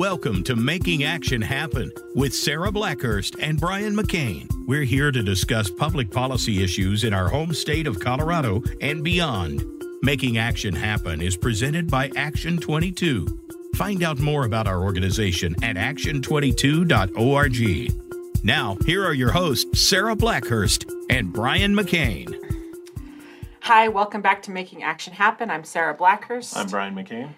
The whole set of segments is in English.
Welcome to Making Action Happen with Sarah Blackhurst and Brian McCain. We're here to discuss public policy issues in our home state of Colorado and beyond. Making Action Happen is presented by Action 22. Find out more about our organization at action22.org. Now, here are your hosts, Sarah Blackhurst and Brian McCain. Hi, welcome back to Making Action Happen. I'm Sarah Blackhurst. I'm Brian McCain.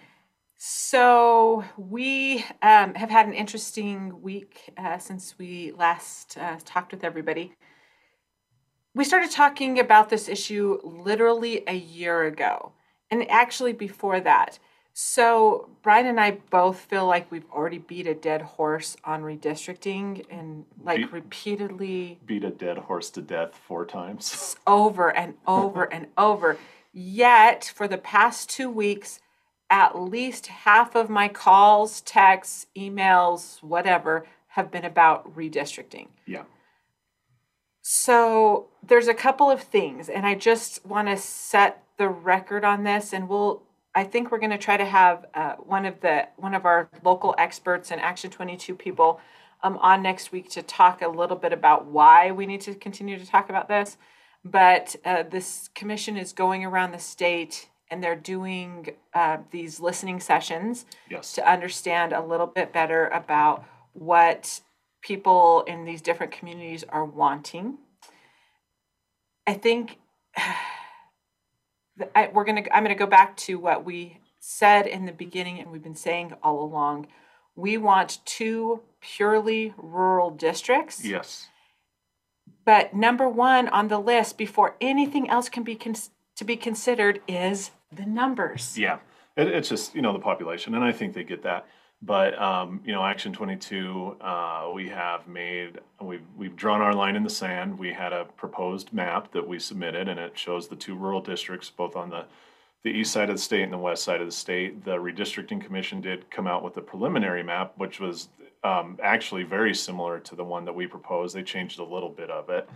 So, we um, have had an interesting week uh, since we last uh, talked with everybody. We started talking about this issue literally a year ago, and actually before that. So, Brian and I both feel like we've already beat a dead horse on redistricting and like Beat- repeatedly Beat a dead horse to death four times. over and over and over. Yet, for the past two weeks, at least half of my calls, texts, emails, whatever, have been about redistricting. Yeah. So, there's a couple of things, and I just want to set the record on this, and we'll. I think we're going to try to have uh, one of the one of our local experts and Action 22 people um, on next week to talk a little bit about why we need to continue to talk about this. But uh, this commission is going around the state and they're doing uh, these listening sessions Yes. to understand a little bit better about what people in these different communities are wanting. I think I, we're gonna. I'm gonna go back to what we said in the beginning, and we've been saying all along. We want two purely rural districts. Yes. But number one on the list before anything else can be cons- to be considered is the numbers. Yeah. It, it's just, you know, the population, and I think they get that. But, um, you know, Action 22, uh, we have made, we've, we've drawn our line in the sand. We had a proposed map that we submitted, and it shows the two rural districts, both on the, the east side of the state and the west side of the state. The redistricting commission did come out with a preliminary map, which was um, actually very similar to the one that we proposed. They changed a little bit of it.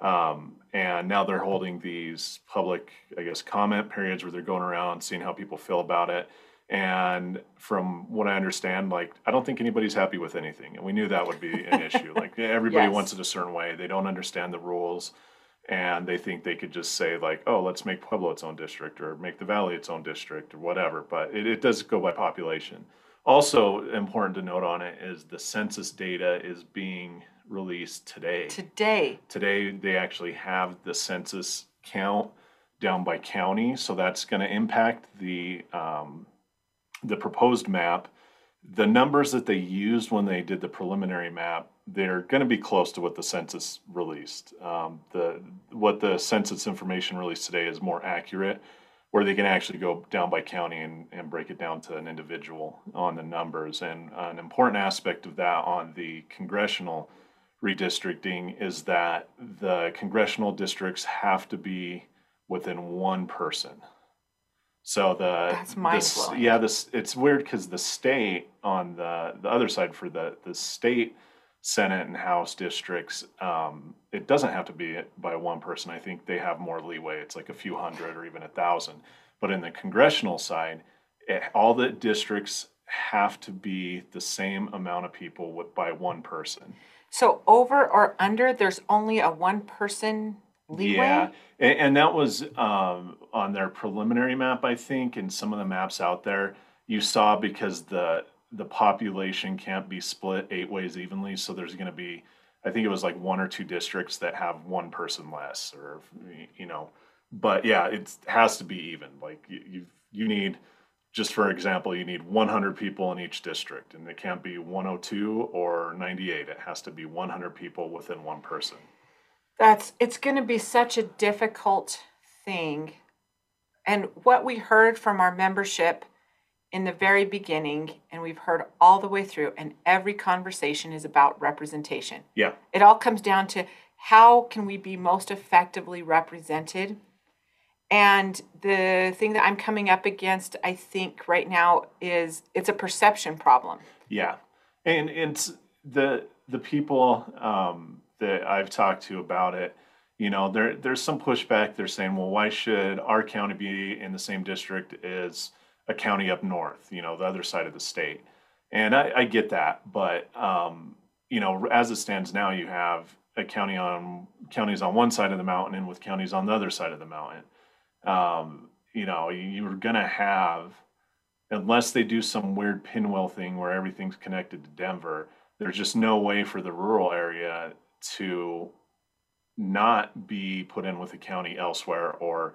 Um, and now they're holding these public, I guess, comment periods where they're going around seeing how people feel about it. And from what I understand, like, I don't think anybody's happy with anything. And we knew that would be an issue. Like, everybody Yes. wants it a certain way. They don't understand the rules. And they think they could just say, like, oh, let's make Pueblo its own district or make the Valley its own district or whatever. But it, it does go by population. Also, important to note on it is the census data is being released today. Today, today they actually have the census count down by county so that's going to impact the um, the proposed map. The numbers that they used when they did the preliminary map they're going to be close to what the census released. Um, the what the census information released today is more accurate where they can actually go down by county and, and break it down to an individual on the numbers. And an important aspect of that on the congressional redistricting is that the congressional districts have to be within one person. So the That's the mind-blowing. yeah, this it's weird because the state on the the other side for the the state Senate and House districts, um, it doesn't have to be by one person. I think they have more leeway. It's like a few hundred or even a thousand. But in the congressional side, it, all the districts have to be the same amount of people with, by one person. So over or under, there's only a one person leeway. Yeah, and, and that was um, on their preliminary map, I think, and some of the maps out there you saw because the the population can't be split eight ways evenly. So there's going to be, I think it was like one or two districts that have one person less, or you know, but yeah, it has to be even. Like you you, you need. Just for example, you need 100 people in each district, and it can't be 102 or 98. It has to be 100 people within one person. That's it's going to be such a difficult thing. And what we heard from our membership in the very beginning, and we've heard all the way through, and every conversation is about representation. Yeah. It all comes down to how can we be most effectively represented? And the thing that I'm coming up against, I think, right now is it's a perception problem. Yeah, and it's the the people um, that I've talked to about it. You know, there there's some pushback. They're saying, well, why should our county be in the same district as a county up north? You know, the other side of the state. And I, I get that, but um, you know, as it stands now, you have a county on counties on one side of the mountain and with counties on the other side of the mountain. Um, you know, you're gonna have unless they do some weird pinwheel thing where everything's connected to Denver, there's just no way for the rural area to not be put in with a county elsewhere or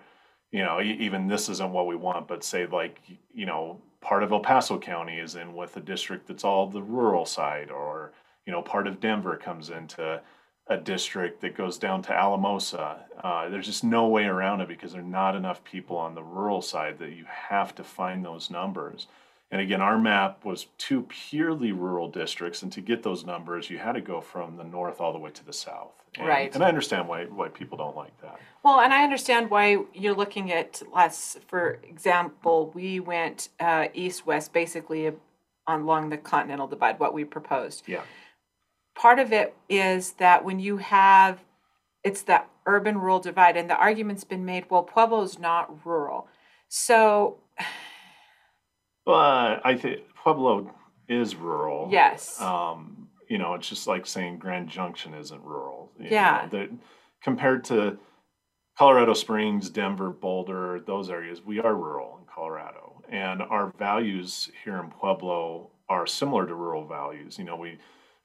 you know even this isn't what we want but say like you know part of el paso county is in with a district that's all the rural side or you know part of denver comes into a district that goes down to alamosa uh, there's just no way around it because there are not enough people on the rural side that you have to find those numbers and again, our map was two purely rural districts, and to get those numbers, you had to go from the north all the way to the south. And, Right. And I understand why why people don't like that. Well, and I understand why you're looking at less. For example, we went uh, east-west, basically along the continental divide. What we proposed. Yeah. Part of it is that when you have, it's that urban-rural divide, and the argument's been made. Well, pueblo is not rural, so But I think Pueblo is rural. yes, Um, you know, it's just like saying Grand Junction isn't rural. you Yeah. know, compared to Colorado Springs, Denver, Boulder, those areas, we are rural in Colorado. And our values here in Pueblo are similar to rural values. You know, we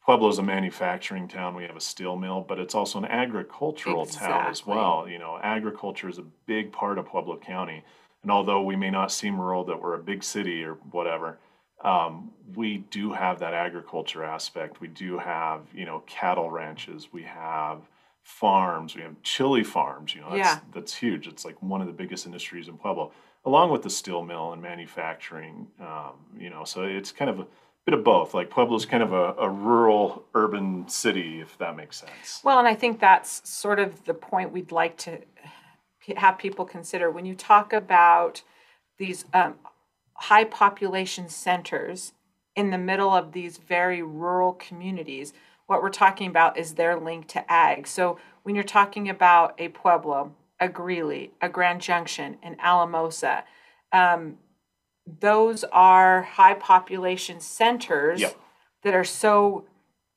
Pueblo's a manufacturing town, we have a steel mill, but it's also an agricultural town as well. You know, agriculture is a big part of Pueblo County. And although we may not seem rural that we're a big city or whatever, um, we do have that agriculture aspect. We do have, you know, cattle ranches. We have farms. We have chili farms. You know, that's, Yeah. that's huge. It's like one of the biggest industries in Pueblo, along with the steel mill and manufacturing. Um, you know, so it's kind of a bit of both. Like Pueblo's kind of a, a rural urban city, if that makes sense. Well, and I think that's sort of the point we'd like to have people consider when you talk about these um, high population centers in the middle of these very rural communities. What we're talking about is their link to ag. So when you're talking about a Pueblo, a Greeley, a Grand Junction, an Alamosa, um, those are high population centers Yep. that are so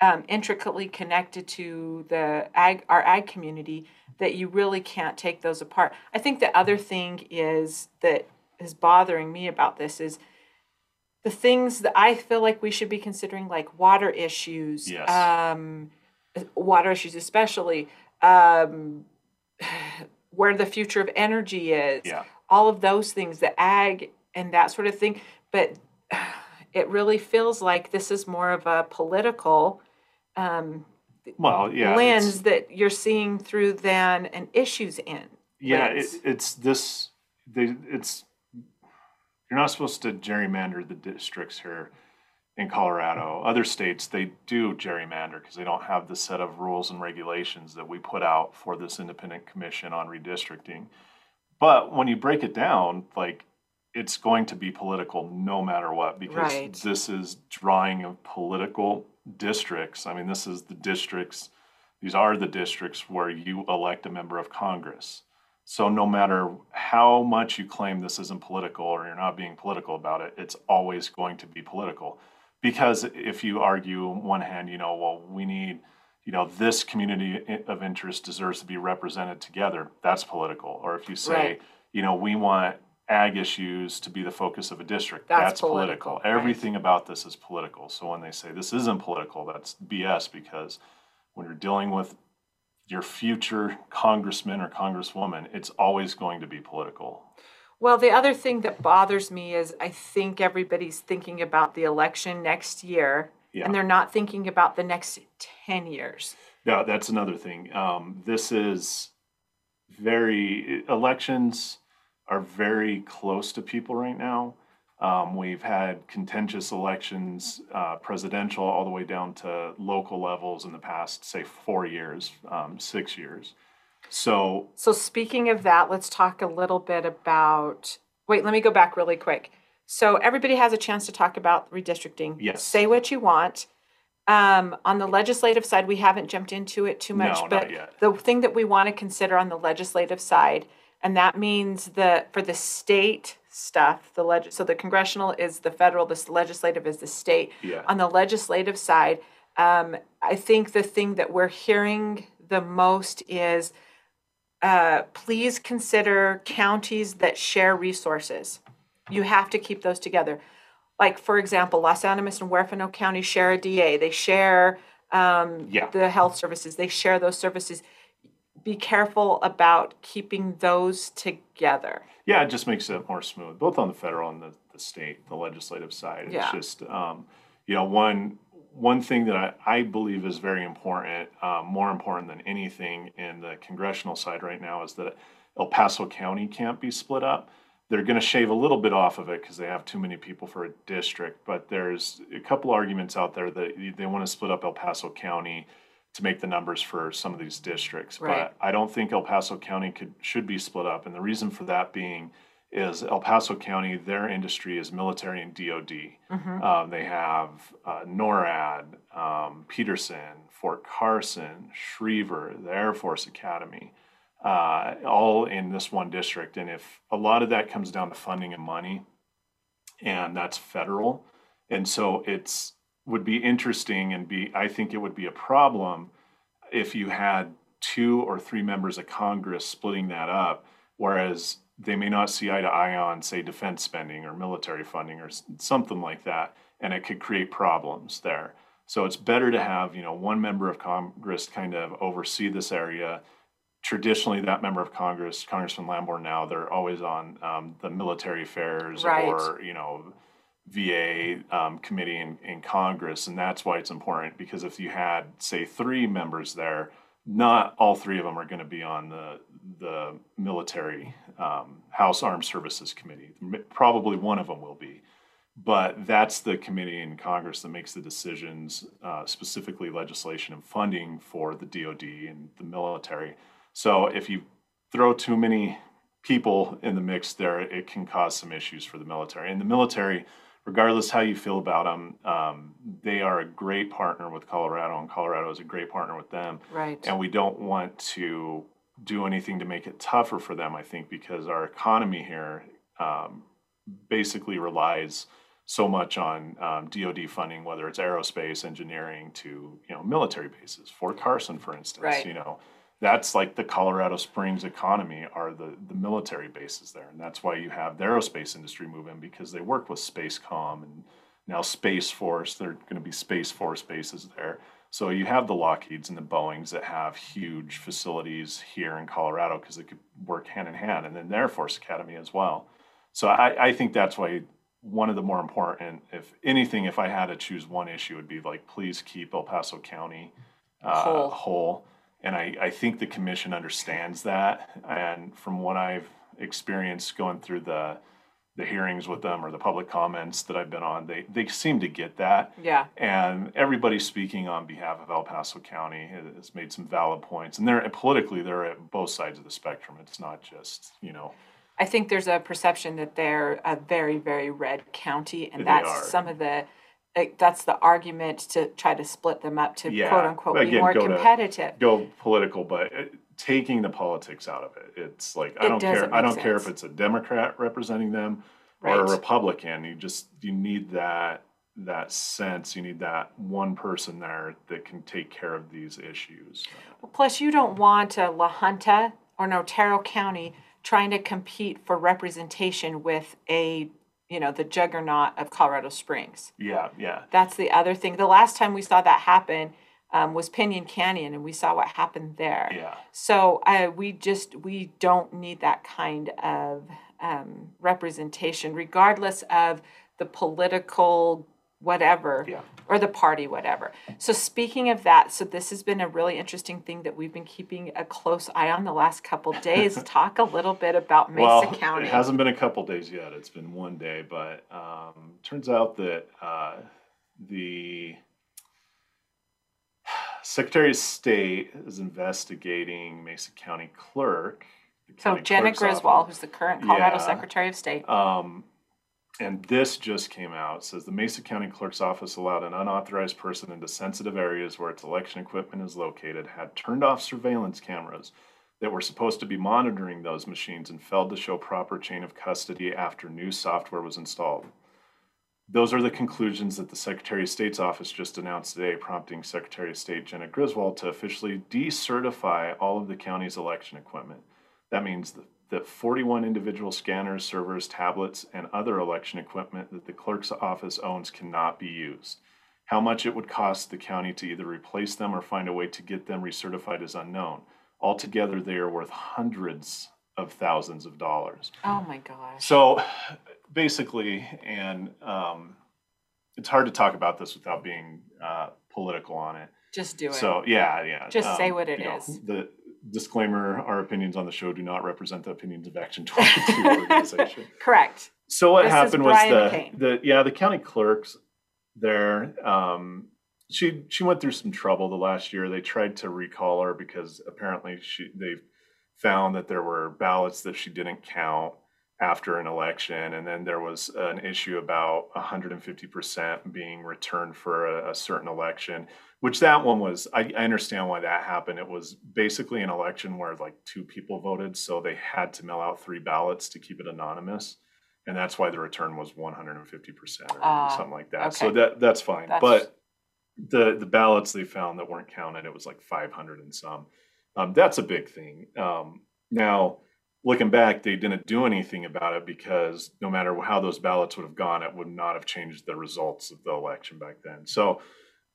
um, intricately connected to the ag our ag community that you really can't take those apart. I think the other thing is that is bothering me about this is the things that I feel like we should be considering, like water issues, Yes. um, water issues especially, um, where the future of energy is, Yeah. all of those things, the ag and that sort of thing. But it really feels like this is more of a political um, Well, yeah. lens that you're seeing through than an issues in. Yeah, it, it's this. They, it's you're not supposed to gerrymander the districts here in Colorado. Other states they do gerrymander because they don't have the set of rules and regulations that we put out for this independent commission on redistricting. But when you break it down, like it's going to be political no matter what because Right. this is drawing of political districts. I mean, this is the districts. These are the districts where you elect a member of Congress. So no matter how much you claim this isn't political or you're not being political about it, it's always going to be political. Because if you argue on one hand, you know, well, we need, you know, this community of interest deserves to be represented together, that's political. Or if you say, Right. you know, we want ag issues to be the focus of a district, That's that's, political. political, right. Everything about this is political. So when they say this isn't political, that's BS because when you're dealing with your future congressman or congresswoman, it's always going to be political. Well, the other thing that bothers me is I think everybody's thinking about the election next year Yeah. and they're not thinking about the next 10 years. Yeah, that's another thing. Um, this is very elections are very close to people right now. Um, we've had contentious elections, uh, presidential, all the way down to local levels in the past, say, four years, um, six years. So, So, speaking of that, let's talk a little bit about. Wait, let me go back really quick. So, everybody has a chance to talk about redistricting. Yes. Say what you want. Um, on the legislative side, we haven't jumped into it too much, No, not but yet. the thing that we want to consider on the legislative side, and that means the for the state stuff, the leg, so the congressional is the federal, the legislative is the state. Yeah. On the legislative side, um, I think the thing that we're hearing the most is, uh, please consider counties that share resources. You have to keep those together. Like, for example, Los Animas and Huerfano County share a DA, they share, um, Yeah. the health services, they share those services. Be careful about keeping those together. Yeah, it just makes it more smooth, both on the federal and the, the state, the legislative side. It's Yeah. just, um, you know, one one thing that I, I believe is very important, um, more important than anything in the congressional side right now, is that El Paso County can't be split up. They're going to shave a little bit off of it because they have too many people for a district. But there's a couple arguments out there that they want to split up El Paso County to make the numbers for some of these districts. Right. But I don't think El Paso County could should be split up, and the reason for that being is El Paso County, their industry is military and DoD. Um, they have uh, NORAD, um, Peterson, Fort Carson, Schriever, the Air Force Academy, uh, all in this one district. And if a lot of that comes down to funding and money, and that's federal, and so it's would be interesting and be I think it would be a problem if you had two or three members of Congress splitting that up, whereas they may not see eye to eye on, say, defense spending or military funding or something like that, and it could create problems there. So it's better to have, you know, one member of Congress kind of oversee this area. Traditionally, that member of Congress, Congressman Lamborn, now they're always on um, the military affairs Right. or you know VA um, committee in, in Congress, and that's why it's important because if you had, say, three members there, not all three of them are going to be on the the military um, House Armed Services Committee. Probably one of them will be, but that's the committee in Congress that makes the decisions, uh, specifically legislation and funding for the DoD and the military. So if you throw too many people in the mix there, it can cause some issues for the military. And the military, regardless how you feel about them, um, they are a great partner with Colorado, and Colorado is a great partner with them. Right. And we don't want to do anything to make it tougher for them, I think, because our economy here um, basically relies so much on um, DoD funding, whether it's aerospace, engineering, to you know military bases. Fort Carson, for instance, Right. you know that's like the Colorado Springs economy are the the military bases there, and that's why you have the aerospace industry move in because they work with Spacecom and now Space Force. They're going to be Space Force bases there. So you have the Lockheeds and the Boeings that have huge facilities here in Colorado because they could work hand in hand, and then the Air Force Academy as well. So I, I think that's why one of the more important, if anything, if I had to choose one issue, would be like please keep El Paso County uh, Whole. whole. And I, I think the commission understands that. And from what I've experienced going through the the hearings with them or the public comments that I've been on, they they seem to get that. Yeah. And everybody speaking on behalf of El Paso County has made some valid points. And they're politically they're at both sides of the spectrum. It's not just you know I think there's a perception that they're a very, very red county, and They that's are. some of the. Like, that's the argument to try to split them up to Yeah. quote unquote be more go to- competitive. go political, but it, taking the politics out of it, it's like I It don't care. I don't care if it's a Democrat representing them or a Republican. You just you need that that sense. You need that one person there that can take care of these issues. Plus, you don't want a La Junta or an Otero County trying to compete for representation with a, you know, the juggernaut of Colorado Springs. Yeah, yeah, That's the other thing. The last time we saw that happen um, was Piñon Canyon, and we saw what happened there. yeah. So uh, we just we don't need that kind of um, representation, regardless of the political whatever Yeah. or the party whatever. So speaking of that, so this has been a really interesting thing that we've been keeping a close eye on the last couple days. Talk a little bit about Mesa well, County. it hasn't been a couple days yet. It's been one day, but um, turns out that uh, the Secretary of State is investigating Mesa County Clerk. so county Jena Griswold, office. who's the current Colorado Yeah. Secretary of State. Um, and this just came out. Says the Mesa County Clerk's Office allowed an unauthorized person into sensitive areas where its election equipment is located, had turned off surveillance cameras that were supposed to be monitoring those machines and failed to show proper chain of custody after new software was installed. Those are the conclusions that the Secretary of State's office just announced today, prompting Secretary of State Jena Griswold to officially decertify all of the county's election equipment. That means that, that 41 individual scanners, servers, tablets, and other election equipment that the clerk's office owns cannot be used. How much it would cost the county to either replace them or find a way to get them recertified is unknown. Altogether, they are worth hundreds of thousands of dollars. Oh my gosh. So basically, and um, it's hard to talk about this without being uh, political on it. Just do it. So yeah, yeah. Just say what it is. is. The disclaimer: Our opinions on the show do not represent the opinions of Action Twenty Two organization. Correct. So what This happened was the McCain. the yeah the county clerks there. Um, she she went through some trouble the last year. They tried to recall her because apparently she they found that there were ballots that she didn't count after an election, and then there was an issue about 150 percent being returned for a, a certain election. Which that one was. I, I understand why that happened. It was basically an election where like two people voted, so they had to mail out three ballots to keep it anonymous and that's why the return was 150 percent or Ah, something like that. So that that's fine. That's- But the the ballots they found that weren't counted, it was like 500 and some. Um, that's a big thing. Um, now, looking back, they didn't do anything about it because no matter how those ballots would have gone, it would not have changed the results of the election back then. So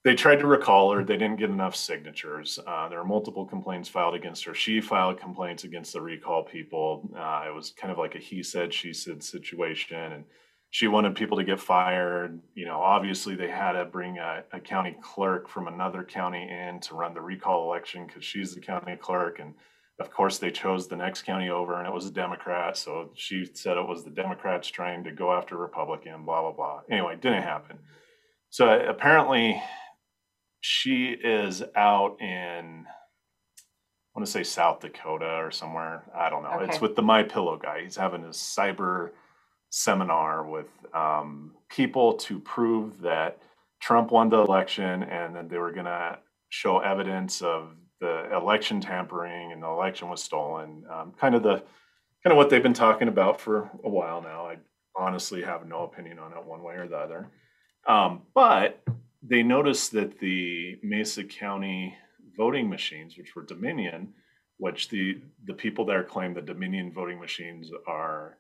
they tried to recall her. They didn't get enough signatures. Uh, there were multiple complaints filed against her. She filed complaints against the recall people. Uh, it was kind of like a he said, she said situation. And she wanted people to get fired. You know, obviously they had to bring a, a county clerk from another county in to run the recall election because she's the county clerk. And of course, they chose the next county over, and it was a Democrat. So she said it was the Democrats trying to go after Republican, blah, blah, blah. Anyway, it didn't happen. So apparently, she is out in, I want to say South Dakota or somewhere. I don't know. It's with the My Pillow guy. He's having his cyber seminar with um, people to prove that Trump won the election, and then they were going to show evidence of the election tampering and the election was stolen. Um, kind of the kind of what they've been talking about for a while now. I honestly have no opinion on it one way or the other. Um, but they noticed that the Mesa County voting machines, which were Dominion, which the the people there claim the Dominion voting machines are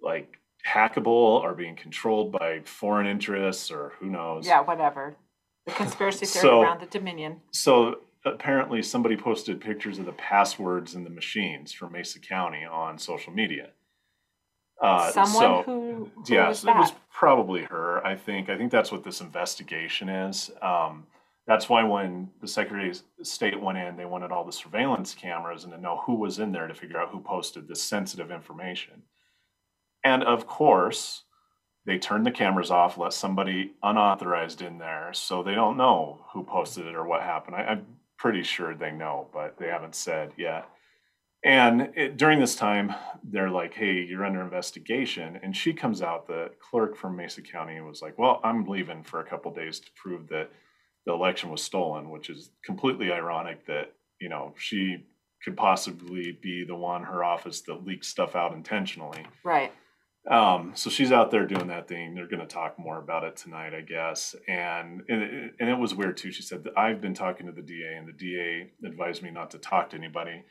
like hackable, are being controlled by foreign interests, or who knows. Yeah, whatever. The conspiracy theory So- around the Dominion. So apparently, somebody posted pictures of the passwords in the machines for Mesa County on social media. Uh, Someone so- who, who Yes, was it was probably her. I think. I think that's what this investigation is. Um, that's why when the Secretary of State went in, they wanted all the surveillance cameras and to know who was in there to figure out who posted this sensitive information. And of course, they turned the cameras off, let somebody unauthorized in there, so they don't know who posted it or what happened. I, I'm pretty sure they know, but they haven't said yet. And it, during this time, they're like, "Hey, you're under investigation." And she comes out, the clerk from Mesa County, was like, "Well, I'm leaving for a couple days to prove that the election was stolen," which is completely ironic that you know she could possibly be the one her office that leaked stuff out intentionally. Right. Um, so she's out there doing that thing. They're going to talk more about it tonight, I guess. And, and it, and it was weird too. She said that I've been talking to the DA, and the DA advised me not to talk to anybody.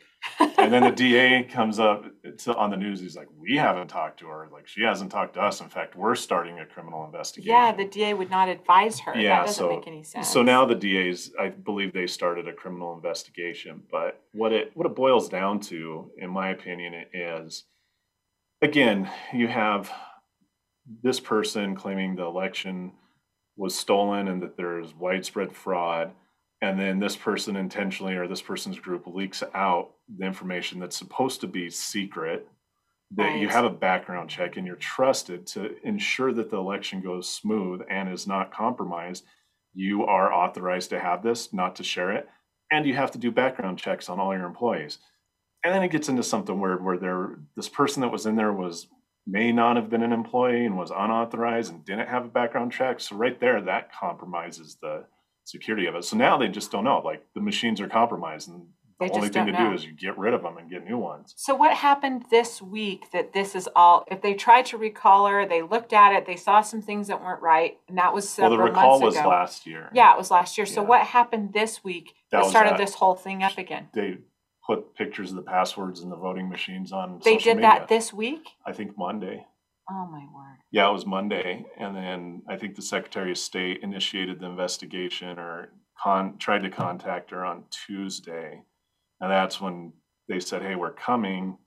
And then the DA comes up to, on the news. He's like, "We haven't talked to her. Like she hasn't talked to us. In fact, we're starting a criminal investigation." Yeah, the DA would not advise her. Yeah, that doesn't so- make any sense. So now the DA's, I believe they started a criminal investigation. But what it what it boils down to, in my opinion, is again, you have this person claiming the election was stolen and that there's widespread fraud. And then this person intentionally or this person's group leaks out the information that's supposed to be secret. That you have a background check and you're trusted to ensure that the election goes smooth and is not compromised. You are authorized to have this, not to share it. And you have to do background checks on all your employees and then it gets into something where where there this person that was in there was may not have been an employee and was unauthorized and didn't have a background check. So right there, that compromises the security of it. So now they just don't know. Like the machines are compromised and They The only thing to do is you get rid of them and get new ones. So what happened this week that this is all, if they tried to recall her, they looked at it, they saw some things that weren't right, and that was Well, the recall was ago. last year. Yeah, it was last year. So what happened this week That that started that. this whole thing up again? They put pictures of the passwords and the voting machines on They did media. that this week? I think Monday. Oh my word. Yeah, it was Monday, and then I think the Secretary of State initiated the investigation or con tried to contact her on Tuesday, and that's when they said, "Hey, we're coming.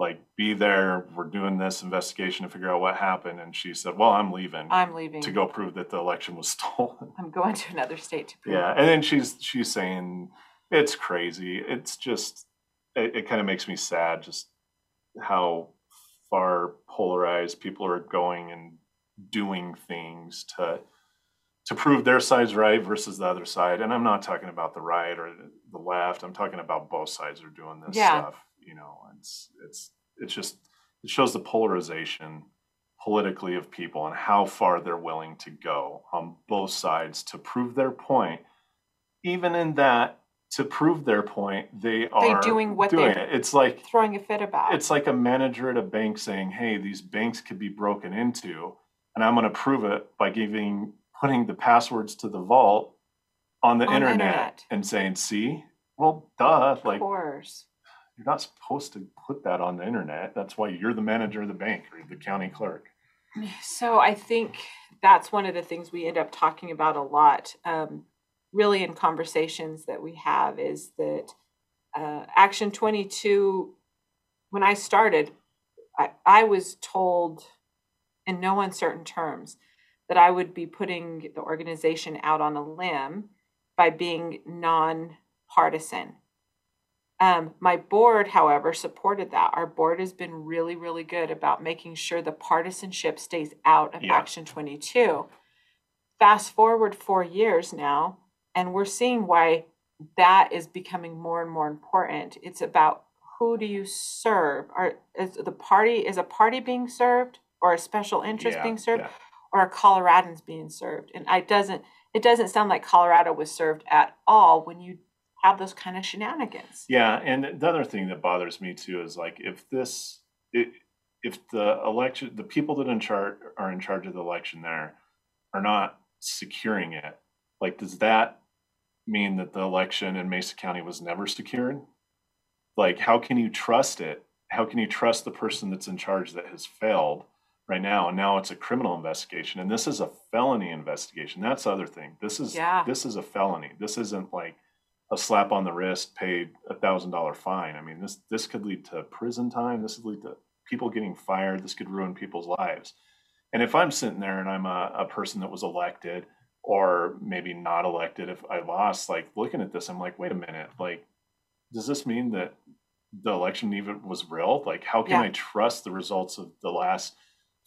Like, be there. We're doing this investigation to figure out what happened." And she said, "Well, I'm leaving I'm leaving. to go prove that the election was stolen." I'm going to another state to prove. Yeah, it. and then she's she's saying it's crazy. It's just it, it kind of makes me sad just how far polarized people are going and doing things to to prove their side's right versus the other side. And I'm not talking about the right or the left. I'm talking about both sides are doing this Yeah. stuff. You know, it's it's it's just it shows the polarization politically of people and how far they're willing to go on both sides to prove their point. Even in that, to prove their point, they are doing what doing they- it. It's like Throwing a fit about. it's like a manager at a bank saying, "Hey, these banks could be broken into, and I'm going to prove it by giving putting the passwords to the vault on the On the internet, internet. and saying, "See, well, duh, of like course. you're not supposed to put that on the internet. That's why you're the manager of the bank or the county clerk." So I think that's one of the things we end up talking about a lot, um, really in conversations that we have is that uh, Action 22, when I started, I, I was told in no uncertain terms that I would be putting the organization out on a limb by being nonpartisan. Um, my board, however, supported that. Our board has been really, really good about making sure the partisanship stays out of Yeah. Action 22. Fast forward four years now, and we're seeing why that is becoming more and more important. It's about who do you serve? Are is the party is a party being served, or a special interest Yeah, being served, yeah. or are Coloradans being served? And I doesn't it doesn't sound like Colorado was served at all when you have those kind of shenanigans. Yeah, and the other thing that bothers me too is like if this, it, if the election, the people that in charge are in charge of the election there are not securing it, like does that mean that the election in Mesa County was never secured? Like, how can you trust it? How can you trust the person that's in charge that has failed right now? And now it's a criminal investigation, and this is a felony investigation. That's the other thing. This is Yeah. this is a felony. This isn't like a slap on the wrist, paid a thousand dollar fine. I mean, this this could lead to prison time. This could lead to people getting fired. This could ruin people's lives. And if I'm sitting there and I'm a, a person that was elected or maybe not elected, if I lost, like looking at this, I'm like, wait a minute, like, does this mean that the election even was real? Like, how can Yeah. I trust the results of the last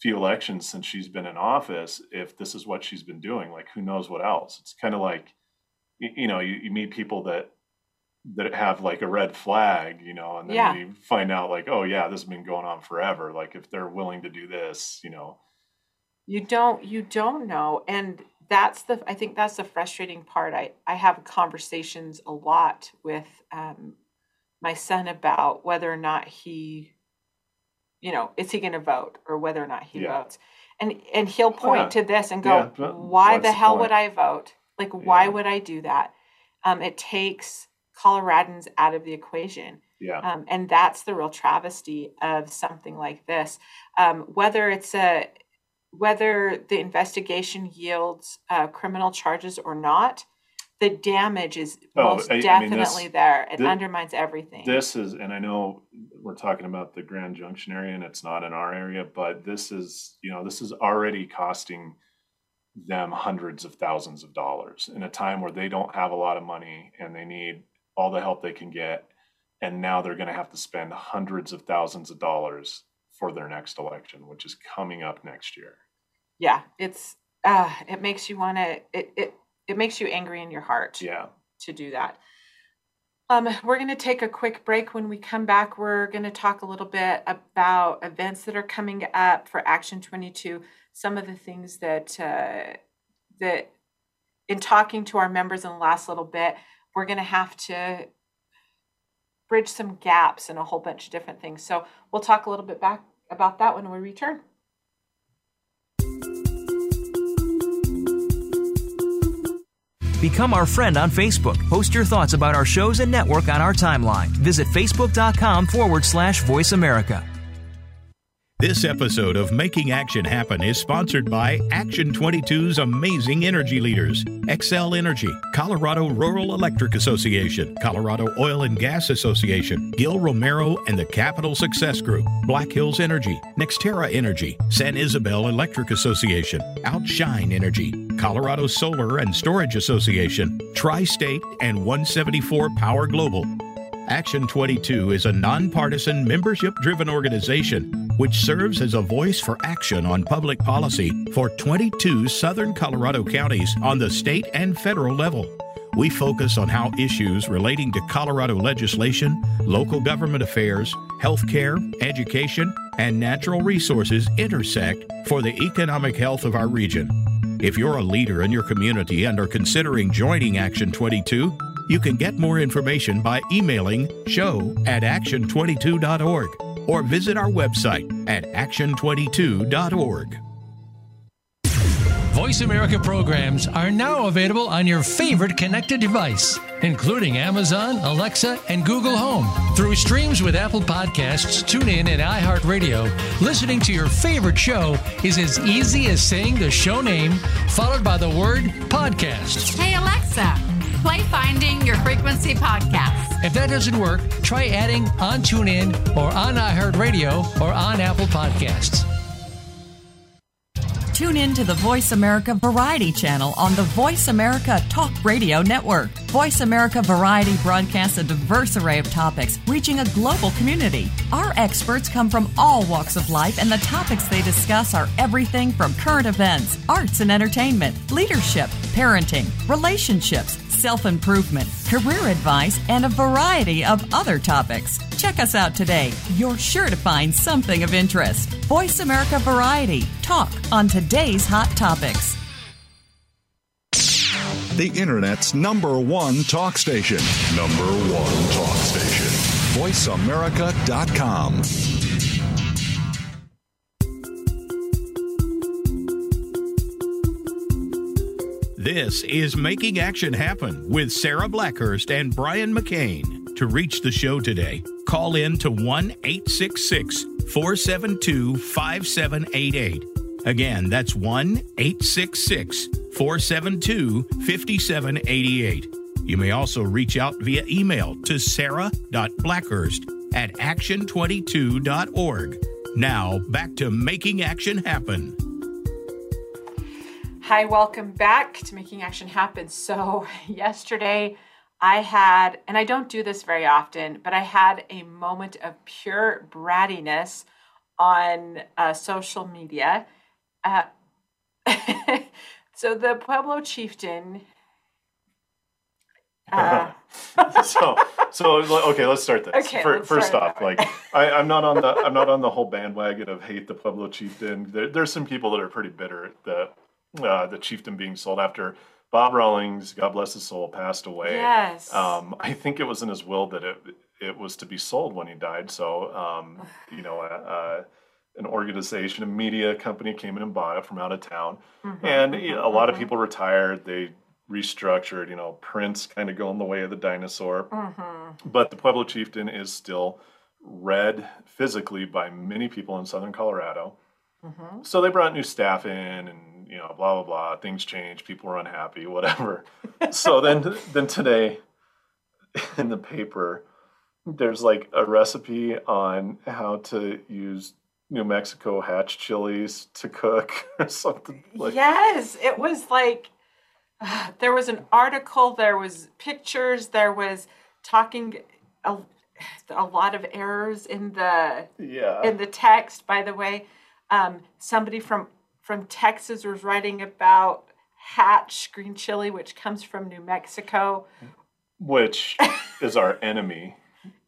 few elections since she's been in office if this is what she's been doing? Like, who knows what else? It's kind of like, you, you know, you, you meet people that that have like a red flag, you know, and then Yeah. you find out like, oh yeah, this has been going on forever. Like if they're willing to do this, you know, you don't you don't know and that's the i think that's the frustrating part i i have conversations a lot with um my son about whether or not he you know is he going to vote or whether or not he Yeah. votes and and he'll point yeah. to this and go but why what's the the hell would i vote like why Yeah. would i do that um it takes coloradans out of the equation yeah, um, and that's the real travesty of something like this. Um, whether it's a whether the investigation yields uh, criminal charges or not, the damage is Oh, most I- I mean, this- definitely there. It thi- undermines everything. this is, and I know we're talking about the Grand Junction area, and it's not in our area, but this is, you know, this is already costing them hundreds of thousands of dollars in a time where they don't have a lot of money and they need all the help they can get, and now they're going to have to spend hundreds of thousands of dollars for their next election, which is coming up next year. yeah, it's uh, it makes you want to it, it it makes you angry in your heart. Yeah. to do that. Um, we're going to take a quick break. When we come back, we're going to talk a little bit about events that are coming up for Action 22. Some of the things that uh, that in talking to our members in the last little bit, we're going to have to bridge some gaps and a whole bunch of different things. So we'll talk a little bit back about that when we return. Become our friend on Facebook. Post your thoughts about our shows and network on our timeline. Visit facebook.com forward slash voice America. This episode of Making Action Happen is sponsored by Action 22's amazing energy leaders Xcel Energy, Colorado Rural Electric Association, Colorado Oil and Gas Association, Gil Romero and the Capital Success Group, Black Hills Energy, Nextera Energy, San Isabel Electric Association, Outshine Energy, Colorado Solar and Storage Association, Tri State, and 174 Power Global. Action 22 is a nonpartisan, membership driven organization which serves as a voice for action on public policy for 22 southern Colorado counties on the state and federal level. We focus on how issues relating to Colorado legislation, local government affairs, healthcare, education, and natural resources intersect for the economic health of our region. If you're a leader in your community and are considering joining Action 22, you can get more information by emailing show at action22.org or visit our website at action22.org. Voice America programs are now available on your favorite connected device, including Amazon, Alexa, and Google Home. Through streams with Apple Podcasts, TuneIn, and iHeartRadio, listening to your favorite show is as easy as saying the show name followed by the word podcast. Hey, Alexa, play Finding Your Frequency podcast. If that doesn't work, try adding on TuneIn or on iHeartRadio or on Apple Podcasts. Tune in to the Voice America Variety channel on the Voice America Talk Radio Network. Voice America Variety broadcasts a diverse array of topics, reaching a global community. Our experts come from all walks of life, and the topics they discuss are everything from current events, arts and entertainment, leadership, parenting, relationships, self improvement, career advice, and a variety of other topics. Check us out today. You're sure to find something of interest. Voice America Variety. Talk on today's hot topics. The Internet's number one talk station. Number one talk station. VoiceAmerica.com. This is Making Action Happen with Sarah Blackhurst and Brian McCain. To reach the show today, call in to 1 866 472 5788. Again, that's 1 866 472 5788. You may also reach out via email to sarah.blackhurst at action22.org. Now, back to Making Action Happen. Hi, welcome back to Making Action Happen. So, yesterday I had, and I don't do this very often, but I had a moment of pure brattiness on uh, social media. Uh, so, the Pueblo chieftain. Uh, so so okay let's start this Okay, let's first start off like I, i'm not on the i'm not on the whole bandwagon of hate the pueblo chieftain there, there's some people that are pretty bitter at the uh, the chieftain being sold after bob rawlings god bless his soul passed away Yes. um, i think it was in his will that it it was to be sold when he died so um, you know uh, uh, an organization a media company came in and bought it from out of town Mm-hmm, and you know, a lot of people retired they restructured you know prince kind of going the way of the dinosaur mm-hmm. but the Pueblo chieftain is still read physically by many people in southern Colorado. Mm-hmm. So they brought new staff in, and you know, blah blah blah. Things change People were unhappy. Whatever. so then, then today, in the paper, there's like a recipe on how to use New Mexico hatch chilies to cook or something like. yes, it was like there was an article, there was pictures, there was talking a, a lot of errors in the Yeah. in the text. By the way, um, somebody from from Texas was writing about hatch green chili, which comes from New Mexico. Which is our enemy,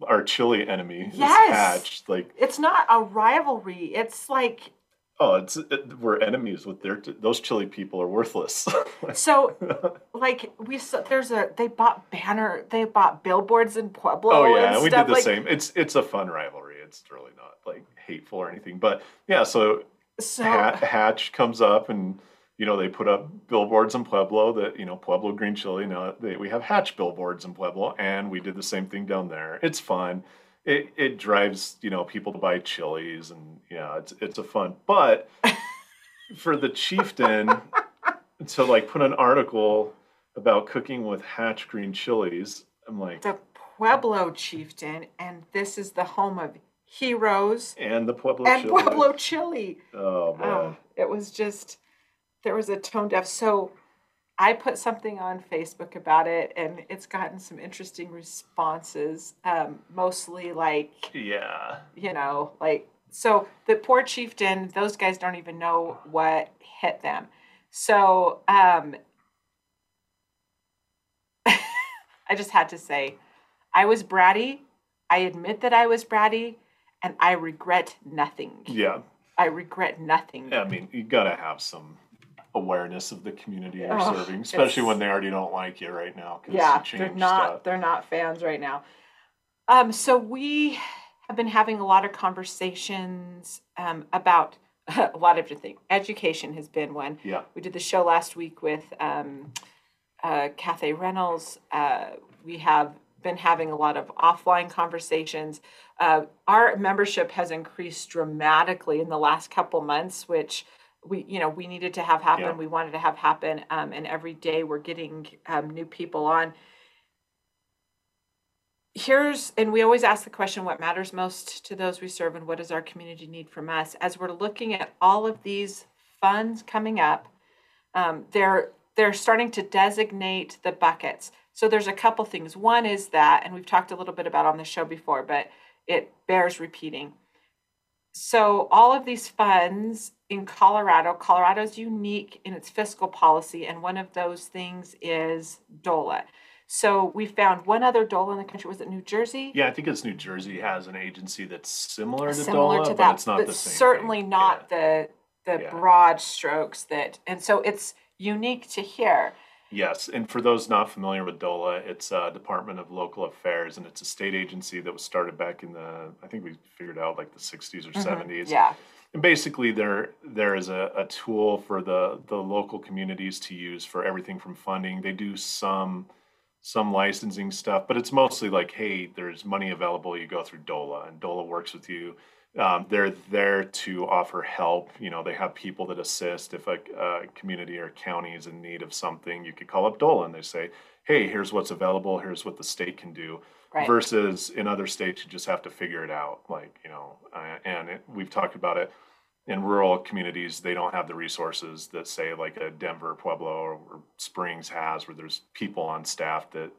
our chili enemy. Yes. hatch. Like It's not a rivalry. It's like Oh, it's it, we're enemies with their those chili people are worthless. So, like we saw, there's a they bought banner, they bought billboards in Pueblo. oh yeah, we did the like, same. It's it's a fun rivalry. It's really not like hateful or anything, but yeah. So So Ha- Hatch comes up and you know they put up billboards in Pueblo that you know Pueblo green chili. Now they, we have Hatch billboards in Pueblo, and we did the same thing down there. It's fun. It it drives you know people to buy chilies, and yeah, it's it's a fun. But for the chieftain to like put an article about cooking with Hatch green chilies, I'm like, the Pueblo chieftain, and this is the home of heroes and the Pueblo and chili. Pueblo chili. Oh man. Oh, it was just there was a tone deaf. So I put something on Facebook about it, and it's gotten some interesting responses. Um, mostly like yeah. you know, like so the poor chieftain. Those guys don't even know what hit them. So um, I just had to say, I was bratty. I admit that I was bratty, and I regret nothing. Yeah. I regret nothing. I mean, you gotta have some awareness of the community you're Oh, serving, especially when they already don't like you right now. yeah they're not stuff. they're not fans right now um so we have been having a lot of conversations um about a lot of different things education has been one Yeah. we did the show last week with um uh Cathay Reynolds uh we have been having a lot of offline conversations. Uh, our membership has increased dramatically in the last couple months which we you know we needed to have happen. Yeah. we wanted to have happen um, and every day we're getting um, new people on. Here's and we always ask the question what matters most to those we serve and what does our community need from us? As we're looking at all of these funds coming up um, they're they're starting to designate the buckets so there's a couple things one is that and we've talked a little bit about on the show before but it bears repeating so all of these funds in Colorado, Colorado's unique in its fiscal policy, and one of those things is DOLA. So we found one other DOLA in the country. Was it New Jersey? Yeah, I think it's New Jersey has an agency that's similar to Similar DOLA, to but that, it's not but the same. certainly thing. not Yeah. the the Yeah. broad strokes that. And so it's unique to here. Yes, and for those not familiar with DOLA, it's a Department of Local Affairs, and it's a state agency that was started back in the I think we figured out like the 60s or 70s. Mm-hmm. Yeah. And basically, there there is a, a tool for the the local communities to use for everything from funding. They do some some licensing stuff, but it's mostly like, hey, there's money available. You go through DOLA, and DOLA works with you. Um, they're there to offer help. You know, they have people that assist. If a, a community or county is in need of something, you could call up DOLA and they say, hey, here's what's available. Here's what the state can do Right. versus in other states you just have to figure it out like you know uh, and it, we've talked about it in rural communities they don't have the resources that say like a denver pueblo or, or springs has where there's people on staff that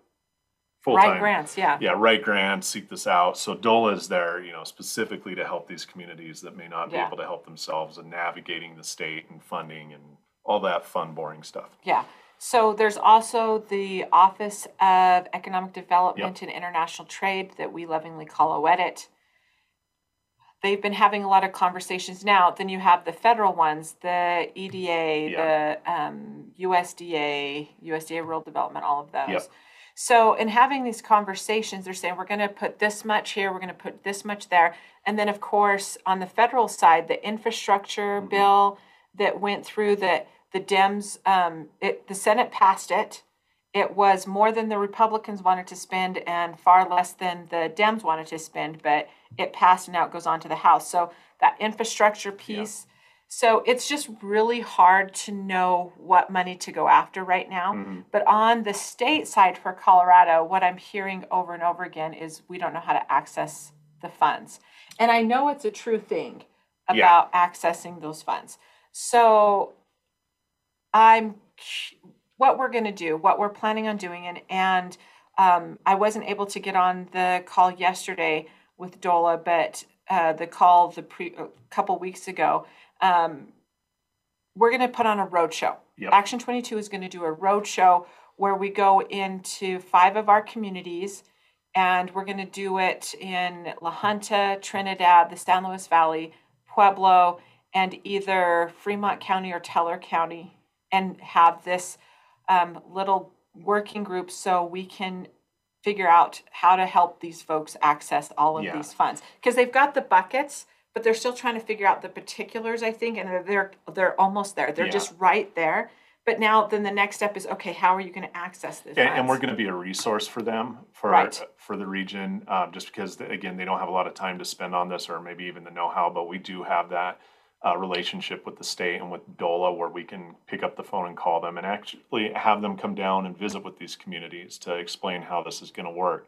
full Right grants. Yeah. yeah write grants seek this out so dola is there you know specifically to help these communities that may not be Yeah. able to help themselves and navigating the state and funding and all that fun boring stuff Yeah. So there's also the Office of Economic Development and International Trade that we lovingly call OEDIT. They've been having a lot of conversations now. Then you have the federal ones, the EDA, Yeah. the um, USDA, USDA Rural Development, all of those. Yep. So, in having these conversations, they're saying we're going to put this much here, we're going to put this much there. And then, of course, on the federal side, the infrastructure Mm-hmm. bill that went through that the Dems, um, it, the Senate passed it. It was more than the Republicans wanted to spend and far less than the Dems wanted to spend, but it passed and now it goes on to the House. So that infrastructure piece. So it's just really hard to know what money to go after right now. Mm-hmm. But on the state side for Colorado, what I'm hearing over and over again is we don't know how to access the funds. And I know it's a true thing Yeah. about accessing those funds. So I'm what we're going to do, what we're planning on doing, and and um, I wasn't able to get on the call yesterday with Dola, but uh, the call the pre a couple weeks ago. Um, we're going to put on a road show. Yep. Action 22 is going to do a road show where we go into five of our communities and we're going to do it in La Junta, Trinidad, the San Luis Valley, Pueblo, and either Fremont County or Teller County and have this um, little working group so we can figure out how to help these folks access all of Yeah. these funds because they've got the buckets but they're still trying to figure out the particulars i think and they're they're, they're almost there they're Yeah. just right there but now then the next step is okay how are you going to access this And, and we're going to be a resource for them for Right. for the region, uh, just because again they don't have a lot of time to spend on this, or maybe even the know-how. But we do have that uh, relationship with the state and with DOLA, where we can pick up the phone and call them, and actually have them come down and visit with these communities to explain how this is going to work.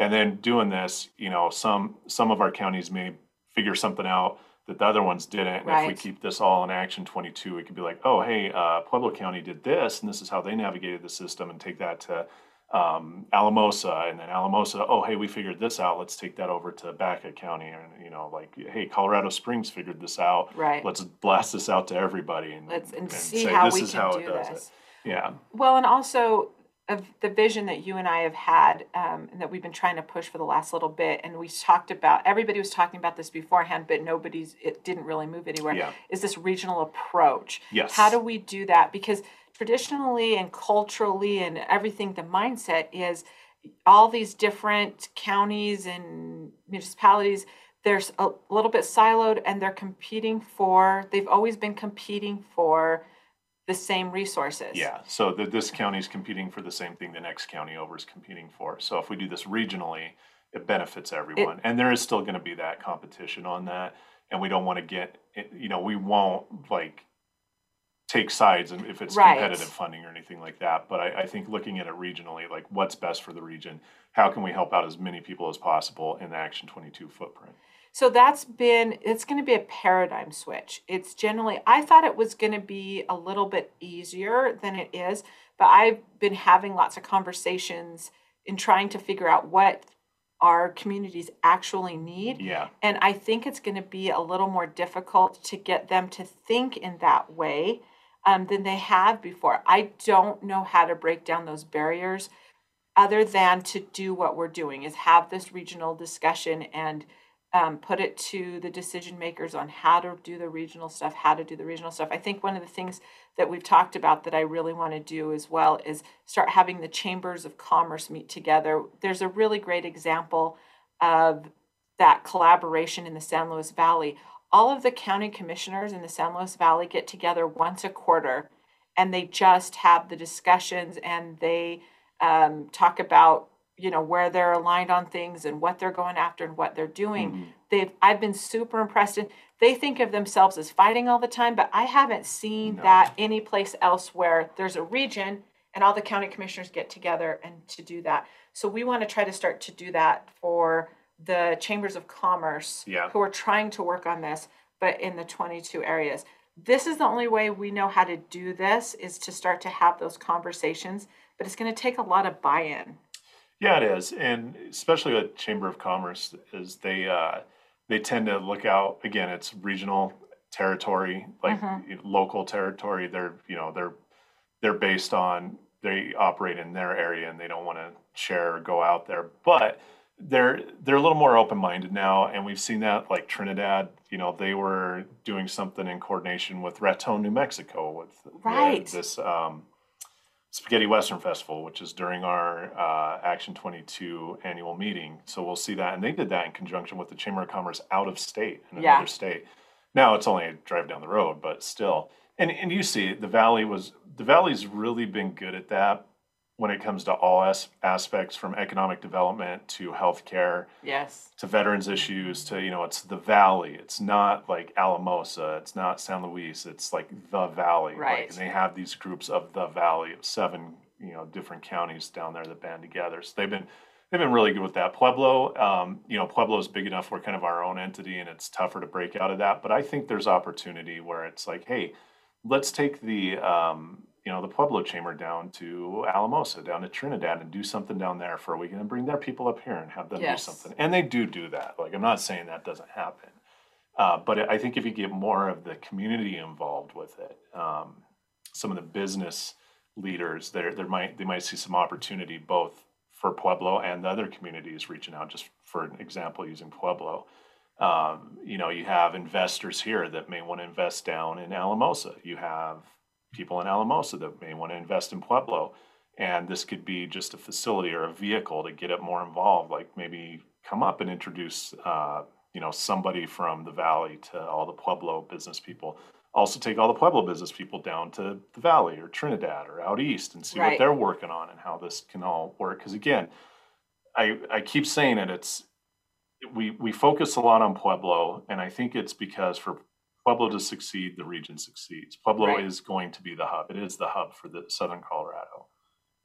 And then doing this, you know, some some of our counties may figure something out that the other ones didn't. And if we keep this all in Action 22, it could be like, oh, hey, uh, Pueblo County did this, and this is how they navigated the system, and take that to um, Alamosa, and then Alamosa, oh, hey, we figured this out. Let's take that over to Baca County, and you know, like, hey, Colorado Springs figured this out. Right. Let's blast this out to everybody, and let's and, see say, how this we is can how do it does this it. Yeah. Well, and also of the vision that you and I have had, um, and that we've been trying to push for the last little bit, and we talked about. Everybody was talking about this beforehand, but nobody's. It didn't really move anywhere. Yeah. Is this regional approach? Yes. How do we do that? Because traditionally and culturally and everything, the mindset is all these different counties and municipalities. There's a little bit siloed, and they're competing for. They've always been competing for the same resources. Yeah, so the, this county is competing for the same thing the next county over is competing for. So if we do this regionally, it benefits everyone. and there is still going to be that competition on that. And we don't want to get, eh, you know, we won't like take sides if it's Right. competitive funding or anything like that. But I, I think looking at it regionally, like what's best for the region, how can we help out as many people as possible in the Action 22 footprint? So that's been, it's going to be a paradigm switch. It's generally, I thought it was going to be a little bit easier than it is, but I've been having lots of conversations in trying to figure out what our communities actually need. Yeah. And I think it's going to be a little more difficult to get them to think in that way um, than they have before. I don't know how to break down those barriers other than to do what we're doing is have this regional discussion and um, put it to the decision makers on how to do the regional stuff, how to do the regional stuff. I think one of the things that we've talked about that I really want to do as well is start having the chambers of commerce meet together. There's a really great example of that collaboration in the San Luis Valley. All of the county commissioners in the San Luis Valley get together once a quarter and they just have the discussions and they um, talk about you know where they're aligned on things and what they're going after and what they're doing. Mm-hmm. They've i've been super impressed and they think of themselves as fighting all the time but i haven't seen that anyplace else where there's a region and all the county commissioners get together and to do that. So we want to try to start to do that for the chambers of commerce Yeah. who are trying to work on this but in the 22 areas. This is the only way we know how to do this is to start to have those conversations but it's going to take a lot of buy-in Yeah, it is, and especially with Chamber of Commerce, is they uh, they tend to look out. Again, it's regional territory, like local territory. They're you know they're they're based on they operate in their area, and they don't want to share or go out there. But they're they're a little more open minded now, and we've seen that like Trinidad. You know, they were doing something in coordination with Raton, New Mexico, with with Right. this. Um, Spaghetti Western Festival, which is during our uh, Action 22 annual meeting. So we'll see that. And they did that in conjunction with the Chamber of Commerce out of state, in Yeah. another state. Now it's only a drive down the road, but still. And, and you see, the Valley was, the Valley's really been good at that when it comes to all as- aspects from economic development to healthcare yes. to veterans issues to you know it's the valley. It's not like alamosa. It's not san luis. It's like the valley. Like, Right. and they have these groups of the valley of seven you know different counties down there that band together. So they've been they've been really good with that. Pueblo um, you know pueblo is big enough we're kind of our own entity and it's tougher to break out of that. But i think there's opportunity where it's like hey let's take the um, you know the Pueblo Chamber down to Alamosa, down to Trinidad, and do something down there for a week, and then bring their people up here and have them Yes. do something. And they do do that. Like I'm not saying that doesn't happen, uh, but I think if you get more of the community involved with it, um, some of the business leaders, there there might they might see some opportunity both for Pueblo and the other communities reaching out. Just for an example, using Pueblo. Um, you know, you have investors here that may want to invest down in Alamosa. You have people in Alamosa that may want to invest in Pueblo. And this could be just a facility or a vehicle to get it more involved, like maybe come up and introduce, uh, you know, somebody from the valley to all the Pueblo business people. Also, take all the Pueblo business people down to the valley or Trinidad or out east and see Right. what they're working on and how this can all work. Because again, I I keep saying it. It's we we focus a lot on Pueblo, and I think it's because for Pueblo to succeed, the region succeeds. Pueblo Right. is going to be the hub. It is the hub for the southern Colorado.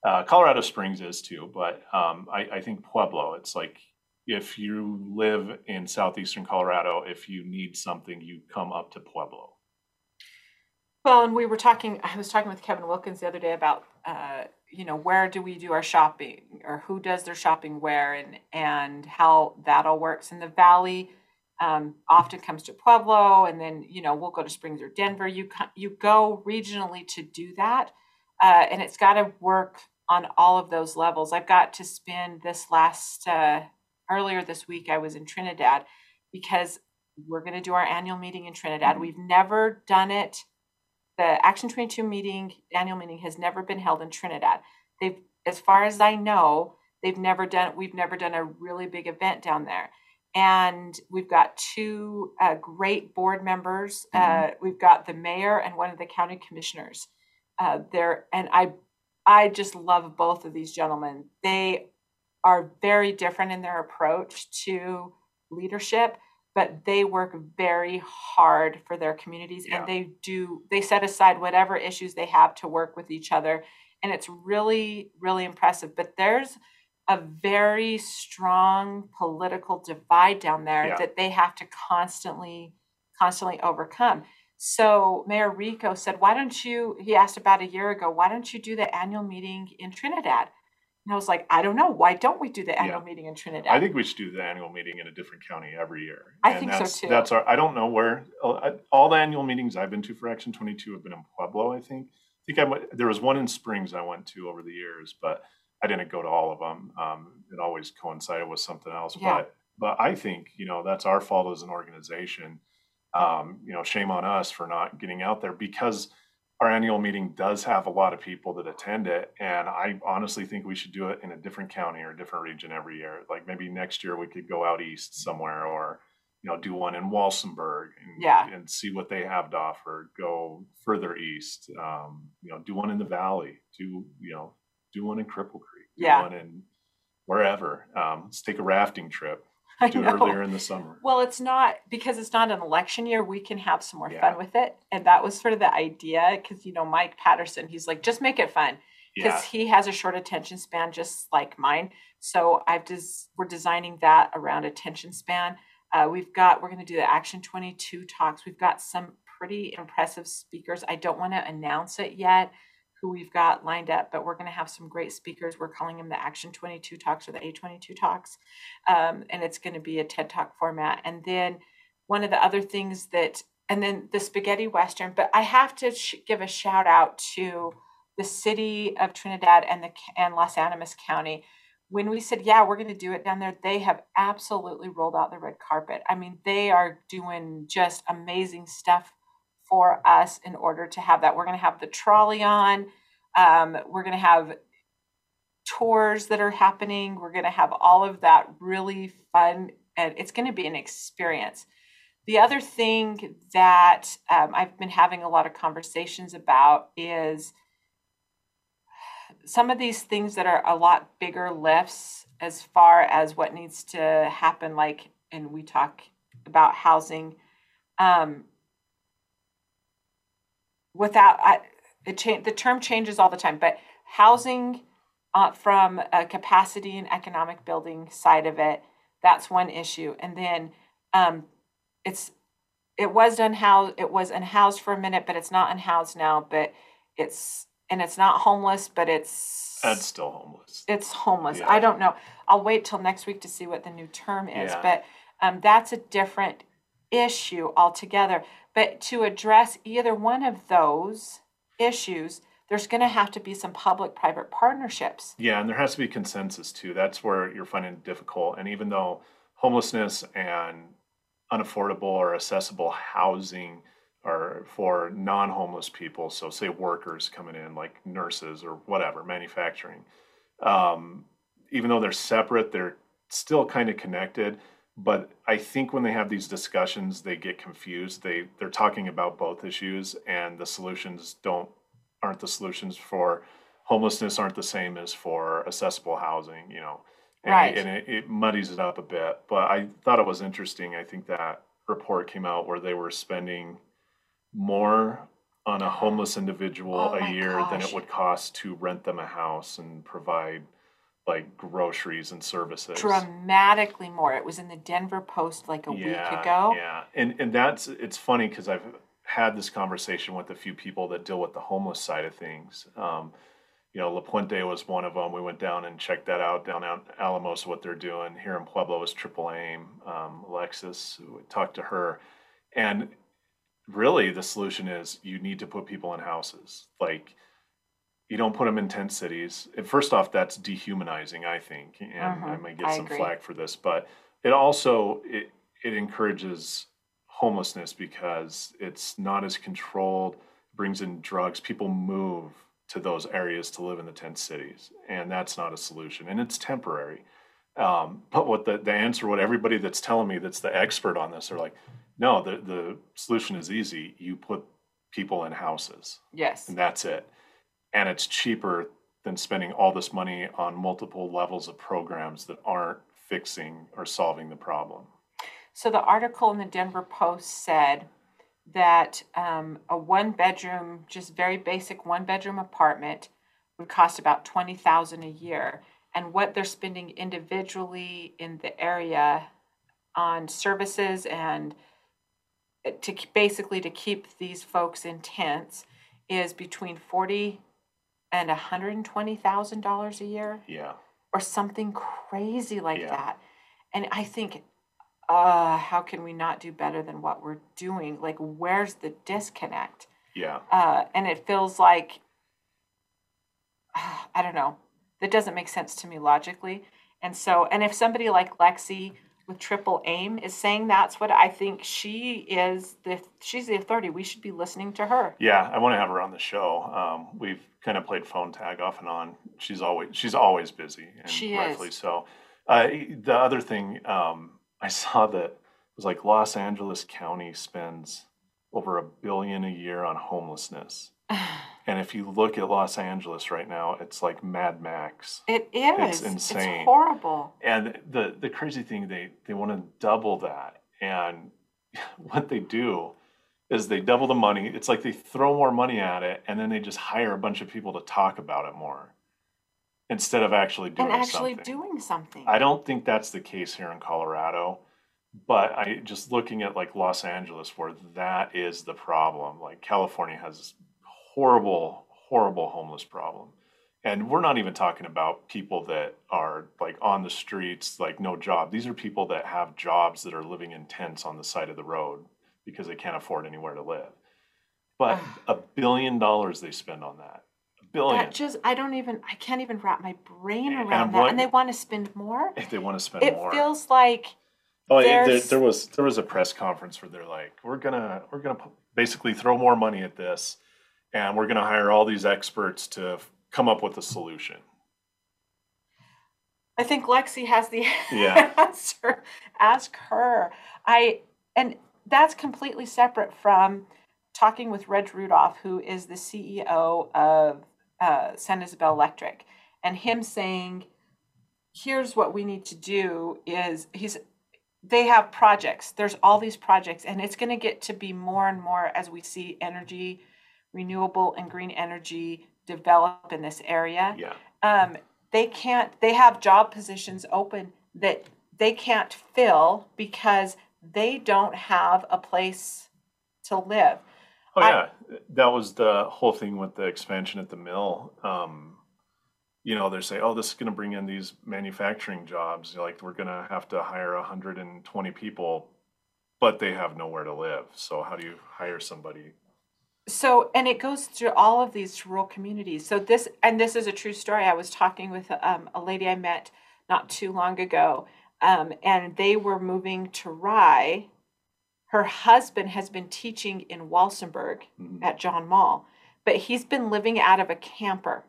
Uh, Colorado Springs is too, but um, I, I think Pueblo. It's like if you live in southeastern Colorado, if you need something, you come up to Pueblo. Well, and we were talking, I was talking with Kevin Wilkins the other day about, uh, you know, where do we do our shopping or who does their shopping where and, and how that all works. in the Valley um, often comes to Pueblo and then, you know, we'll go to Springs or Denver. You, you go regionally to do that. Uh, and it's got to work on all of those levels. I've got to spend this last, uh, earlier this week, I was in Trinidad because we're going to do our annual meeting in Trinidad. We've never done it the Action 22 meeting, annual meeting has never been held in Trinidad. They've, as far as I know, they've never done, we've never done a really big event down there. And we've got two uh, great board members. Uh, we've got the mayor and one of the county commissioners uh, there. And I, I just love both of these gentlemen. They are very different in their approach to leadership but they work very hard for their communities Yeah. and they do they set aside whatever issues they have to work with each other and it's really really impressive but there's a very strong political divide down there Yeah. that they have to constantly constantly overcome so mayor rico said why don't you he asked about a year ago why don't you do the annual meeting in trinidad and i was like i don't know why don't we do the annual Yeah. meeting in trinidad I think we should do the annual meeting in a different county every year. I And think so, too. That's our. I don't know where uh, all the annual meetings I've been to for Action Twenty Two have been in Pueblo. I think. I think I went. There was one in Springs I went to over the years, but I didn't go to all of them. Um, it always coincided with something else. Yeah. But but I think you know that's our fault as an organization. Um, you know, shame on us for not getting out there because our annual meeting does have a lot of people that attend it and i honestly think we should do it in a different county or a different region every year like maybe next year we could go out east somewhere or you know do one in walsenburg and, Yeah. and see what they have to offer go further east um, you know do one in the valley do you know do one in cripple creek do Yeah. one in wherever um, let's take a rafting trip do it earlier in the summer Well, it's not because it's not an election year. We can have some more Yeah. fun with it, and that was sort of the idea. Because you know, Mike Patterson, he's like, just make it fun because yeah he has a short attention span, just like mine. So I've just we're designing that around attention span. Uh, we've got we're going to do the Action Twenty Two talks. We've got some pretty impressive speakers. I don't want to announce it yet who we've got lined up, but we're going to have some great speakers. We're calling them the Action 22 Talks or the A22 Talks. Um, and it's going to be a TED Talk format. And then one of the other things that, and then the Spaghetti Western, but I have to sh- give a shout out to the city of Trinidad and the and Los Animas County. When we said, yeah, we're going to do it down there, they have absolutely rolled out the red carpet. I mean, they are doing just amazing stuff for us in order to have that. We're going to have the trolley on. Um, we're going to have tours that are happening. We're going to have all of that really fun, and it's going to be an experience. The other thing that um, I've been having a lot of conversations about is some of these things that are a lot bigger lifts as far as what needs to happen, like, and we talk about housing. Um, without I, it change the term changes all the time, but housing uh, from a capacity and economic building side of it, that's one issue. And then um, it's it was unhoused it was unhoused for a minute, but it's not unhoused now. But it's and it's not homeless, but it's that's still homeless it's homeless. Yeah. I don't know. I'll wait till next week to see what the new term is, Yeah. but um, that's a different issue altogether. But to address either one of those issues, there's going to have to be some public-private partnerships. Yeah, and there has to be consensus too. That's where you're finding it difficult. And even though homelessness and unaffordable or accessible housing or for non-homeless people so say workers coming in like nurses or whatever manufacturing um, even though they're separate they're still kind of connected but i think when they have these discussions they get confused. They they're talking about both issues and the solutions don't aren't the solutions for homelessness aren't the same as for accessible housing you know? And, Right. and it, it muddies it up a bit but i thought it was interesting i think that report came out where they were spending more on a homeless individual Oh a year than it would cost to rent them a house and provide like groceries and services. Dramatically more. It was in the Denver Post like a week ago. Yeah, and and that's it's funny because I've had this conversation with a few people that deal with the homeless side of things. Um, you know, La Puente was one of them. We went down and checked that out down at Alamos, what they're doing here in Pueblo is Triple Aim. Um, Alexis, we talked to her, and really the solution is you need to put people in houses. Like you don't put them in tent cities. And first off, that's dehumanizing, I think, and I Mhm, may get I some agree. flack for this, but it also it it encourages homelessness because it's not as controlled, brings in drugs. People move to those areas to live in the tent cities, and that's not a solution, and it's temporary. Um, but what the, the answer, what everybody that's telling me that's the expert on this are like, no, the, the solution is easy. You put people in houses Yes. and that's it. And it's cheaper than spending all this money on multiple levels of programs that aren't fixing or solving the problem. So the article in the Denver Post said that um, a one bedroom, just very basic one bedroom apartment would cost about twenty thousand a year, and what they're spending individually in the area on services and uh, to basically to keep these folks in tents is between forty and one hundred and twenty thousand dollars a year Yeah. or something crazy like Yeah. that. And I think, uh, how can we not do better than what we're doing? Like, where's the disconnect? Yeah. Uh, and it feels like, I don't know, that doesn't make sense to me logically. And so, and if somebody like Lexi with Triple Aim is saying that's what I think she is, the she's the authority. We should be listening to her. Yeah. I want to have her on the show. Um, we've kind of played phone tag off and on. She's always she's always busy and She is. so. Uh, the other thing um, I saw that was like Los Angeles County spends over a billion a year on homelessness. And if you look at Los Angeles right now, it's like Mad Max. It is. It's insane. It's horrible. And the the crazy thing they they want to double that. And what they do is they double the money. It's like they throw more money at it and then they just hire a bunch of people to talk about it more instead of actually doing and actually something. doing something. I don't think that's the case here in Colorado, but I just looking at like Los Angeles where that is the problem. Like California has horrible, horrible homeless problem. And we're not even talking about people that are like on the streets, like no job. These are people that have jobs that are living in tents on the side of the road because they can't afford anywhere to live. But ah. a billion dollars they spend on that. A billion. That just I don't even I can't even wrap my brain And around that. what- And they want to spend more. if they want to spend It more. It feels like Oh, yeah, there, there was there was a press conference where they're like, we're gonna we're gonna basically throw more money at this, and we're gonna hire all these experts to come up with a solution. I think Lexi has the Yeah. answer. Ask her. I and that's completely separate from talking with Reg Rudolph, who is the CEO of uh, San Isabel Electric, and him saying, "Here's what we need to do." Is he's they have projects. There's all these projects, and it's going to get to be more and more as we see energy, renewable and green energy develop in this area Yeah, um, they can't they have job positions open that they can't fill because they don't have a place to live oh I- yeah, that was the whole thing with the expansion at the mill. Um, you know, they're saying, oh, this is going to bring in these manufacturing jobs. Like we're going to have to hire 120 people, but they have nowhere to live. So how do you hire somebody? So and it goes through all of these rural communities so this and this is a true story i was talking with um, a lady i met not too long ago um, and they were moving to rye her husband has been teaching in Walsenburg Mhm. at John Mall, but he's been living out of a camper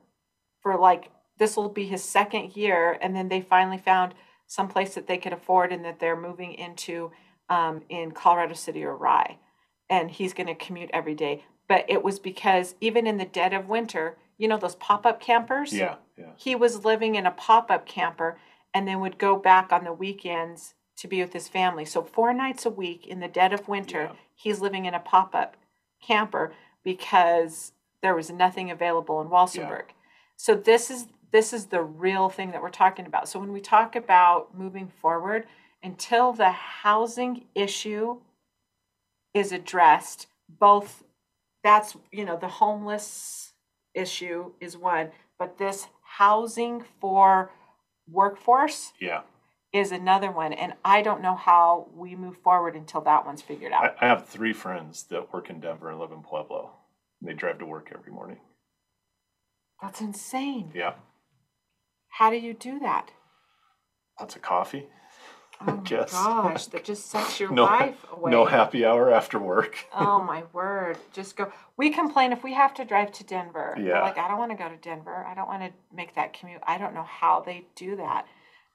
for like this will be his second year, and then they finally found some place that they could afford and that they're moving into um, in Colorado City or Rye, and he's going to commute every day. But it was because even in the dead of winter, you know those pop up campers. Yeah, yeah. He was living in a pop up camper and then would go back on the weekends to be with his family. So, four nights a week in the dead of winter, Yeah. he's living in a pop up camper because there was nothing available in Walsenburg. So, this is this is the real thing that we're talking about. So when we talk about moving forward, until the housing issue is addressed, both that's you know the homeless issue is one, but this housing for workforce Yeah. is another one. And I don't know how we move forward until that one's figured I, out. I have three friends that work in Denver and live in Pueblo. They drive to work every morning. That's insane. Yeah. How do you do that? Lots of coffee. Oh guess. gosh, that just sucks your No, life away. no happy hour after work. oh my word. Just go. We complain if we have to drive to Denver. We're Yeah. like, I don't want to go to Denver. I don't want to make that commute. I don't know how they do that.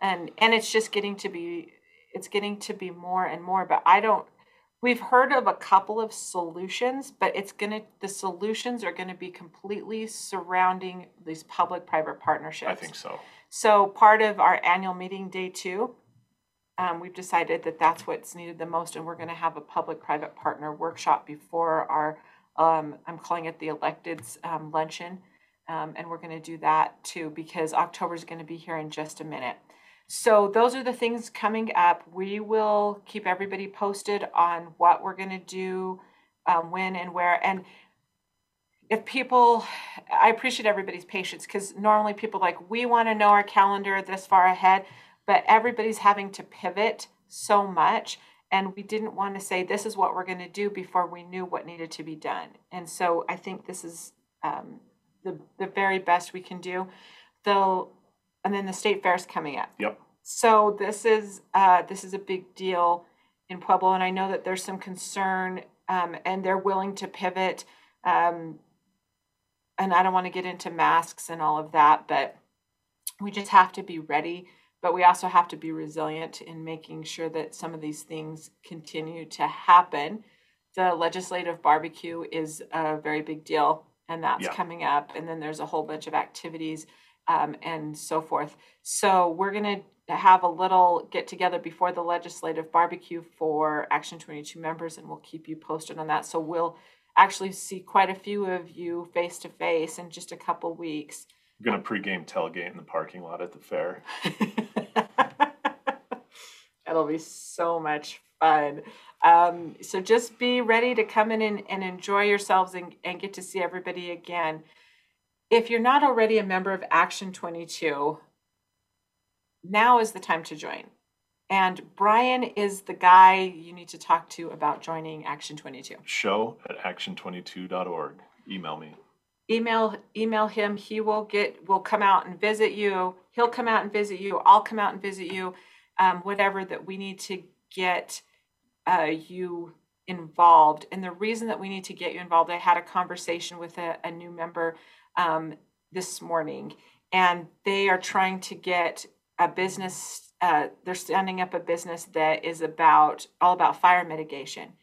And and it's just getting to be it's getting to be more and more, but I don't we've heard of a couple of solutions, but it's gonna the solutions are gonna be completely surrounding these public private partnerships. I think so. So part of our annual meeting, day two, um, we've decided that that's what's needed the most, and we're going to have a public-private partner workshop before our, um, I'm calling it the electeds um, luncheon, um, and we're going to do that too because October is going to be here in just a minute. So those are the things coming up. We will keep everybody posted on what we're going to do, um, when and where, and if people i appreciate everybody's patience because normally people like we want to know our calendar this far ahead but everybody's having to pivot so much and we didn't want to say this is what we're going to do before we knew what needed to be done and so i think this is um, the, the very best we can do though and then the state fair is coming up Yep. so this is uh, this is a big deal in Pueblo, and I know that there's some concern, um, and they're willing to pivot. Um, and I don't want to get into masks and all of that, but we just have to be ready. But we also have to be resilient in making sure that some of these things continue to happen. The legislative barbecue is a very big deal, and that's Yeah. coming up. And then there's a whole bunch of activities um, and so forth. So we're going to have a little get together before the legislative barbecue for Action 22 members, and we'll keep you posted on that. So we'll actually see quite a few of you face to face in just a couple weeks. We're gonna pregame tailgate in the parking lot at the fair. It'll be so much fun. Um, so just be ready to come in and, and enjoy yourselves and, and get to see everybody again. If you're not already a member of Action 22, now is the time to join. And Brian is the guy you need to talk to about joining Action 22. Show at action22.org. Email me. Email email him. He will get will come out and visit you. He'll come out and visit you. I'll come out and visit you. Um, whatever that we need to get uh, you involved. And the reason that we need to get you involved i had a conversation with a, a new member um, this morning and they are trying to get a business uh, they're standing up a business that is about all about fire mitigation.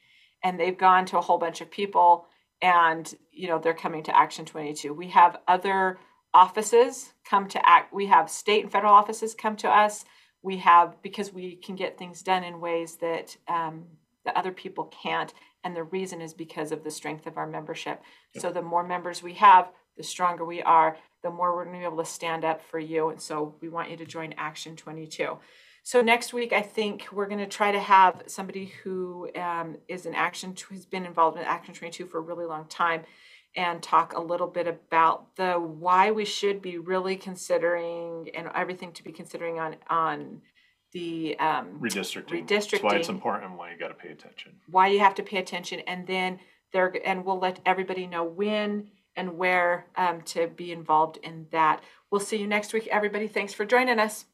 And they've gone to a whole bunch of people and you know they're coming to action 22 we have other offices come to act we have state and federal offices come to us. We have because we can get things done in ways that um, that other people can't and the reason is because of the strength of our membership. So the more members we have the stronger we are the more we're going to be able to stand up for you and so we want you to join action 22 so next week, I think we're going to try to have somebody who um, is an action who's been involved in Action 22 for a really long time, and talk a little bit about the why we should be really considering and everything to be considering on on the um, Redistricting. That's why it's important and why you got to pay attention. why you have to pay attention, and then they're and we'll let everybody know when and where um, to be involved in that. We'll see you next week, everybody. Thanks for joining us.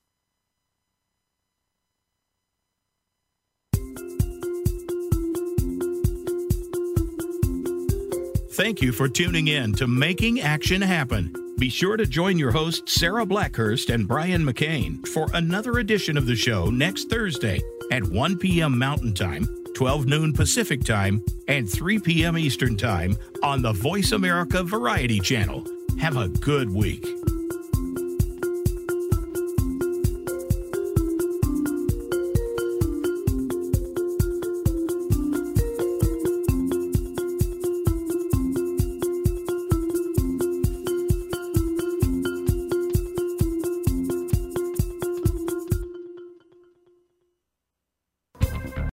Thank you for tuning in to Making Action Happen. Be sure to join your hosts, Sarah Blackhurst and Brian McCain, for another edition of the show next Thursday at 1 p.m. Mountain Time, 12 noon Pacific Time, and 3 p.m. Eastern Time on the Voice America Variety Channel. Have a good week.